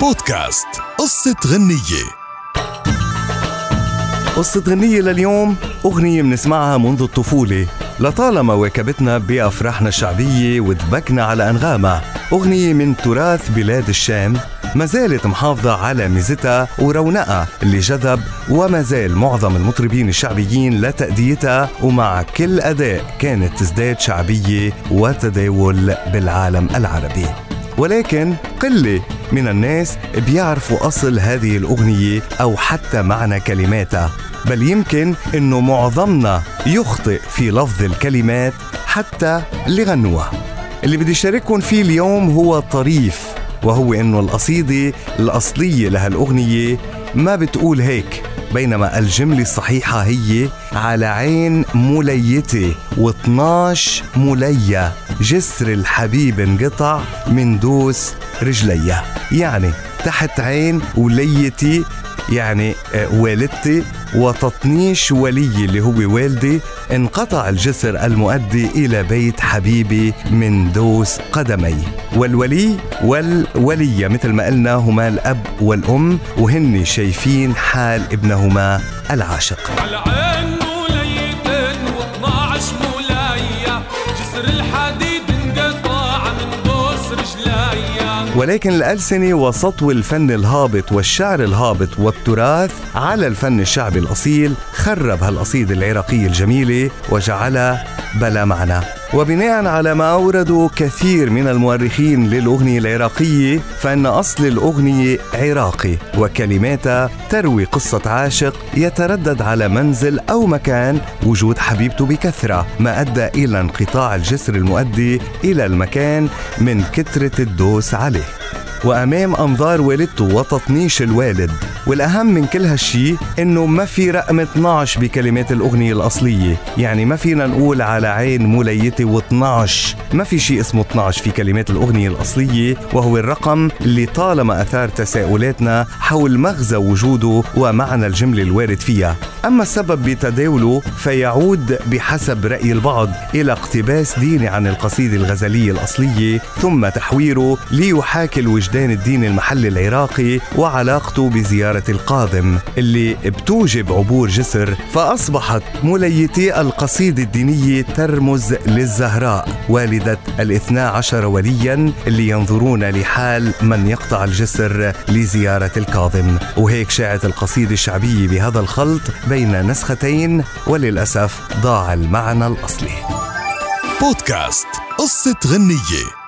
بودكاست. قصة غنية. قصة غنية لليوم أغنية بنسمعها منذ الطفولة. لطالما واكبتنا بأفراحنا الشعبية ودبكنا على أنغامها أغنية من تراث بلاد الشام. ما زالت محافظة على ميزتها ورونقها اللي جذب وما زال معظم المطربين الشعبيين لتأديتها ومع كل أداء كانت تزداد شعبية وتداول بالعالم العربي. ولكن قلة من الناس بيعرفوا أصل هذه الأغنية أو حتى معنى كلماتها. بل يمكن أنه معظمنا يخطئ في لفظ الكلمات حتى اللي غنوها اللي بدي شارككم فيه اليوم هو طريف وهو إنه القصيدة الأصلية لهالأغنية ما بتقول هيك بينما الجملة الصحيحة هي على عين مليتي و12 ملية. جسر الحبيب انقطع من دوس رجليا يعني تحت عين وليتي يعني آه، والدتي وتطنيش ولي اللي هو والدي. انقطع الجسر المؤدي إلى بيت حبيبي من دوس قدمي. والولي والولية مثل ما قلنا هما الأب والأم وهن شايفين حال ابنهما العاشق. ولكن الألسنة وسطو الفن الهابط والشعر الهابط والتراث على الفن الشعبي الأصيل خرب هالقصيدة العراقية الجميلة وجعلها بلا معنى. وبناء على ما أوردوا كثير من المؤرخين للأغنية العراقية فإن أصل الأغنية عراقي وكلماتها تروي قصة عاشق يتردد على منزل أو مكان وجود حبيبته بكثرة ما أدى إلى انقطاع الجسر المؤدي إلى المكان من كثرة الدوس عليه. وأمام أنظار والدته وتطنيش الوالد والأهم من كل هالشي إنه ما في رقم 12 بكلمات الأغنية الأصلية. يعني ما فينا نقول على عين موليتي و12 ما في شيء اسمه 12 في كلمات الأغنية الأصلية وهو الرقم اللي طالما أثار تساؤلاتنا حول مغزى وجوده ومعنى الجملة الوارد فيها. أما السبب بتداوله فيعود بحسب رأي البعض إلى اقتباس ديني عن القصيدة الغزلية الأصلية ثم تحويره ليحاكي الوجدان الديني المحلي العراقي وعلاقته بزيارة القاضم اللي بتوجب عبور جسر فأصبحت مليتي القصيدة الدينية ترمز للزهراء والدة الاثنى عشر وليا اللي ينظرون لحال من يقطع الجسر لزيارة الكاظم. وهيك شاعت القصيدة الشعبية بهذا الخلط بين نسختين وللأسف ضاع المعنى الأصلي. بودكاست قصة غنية.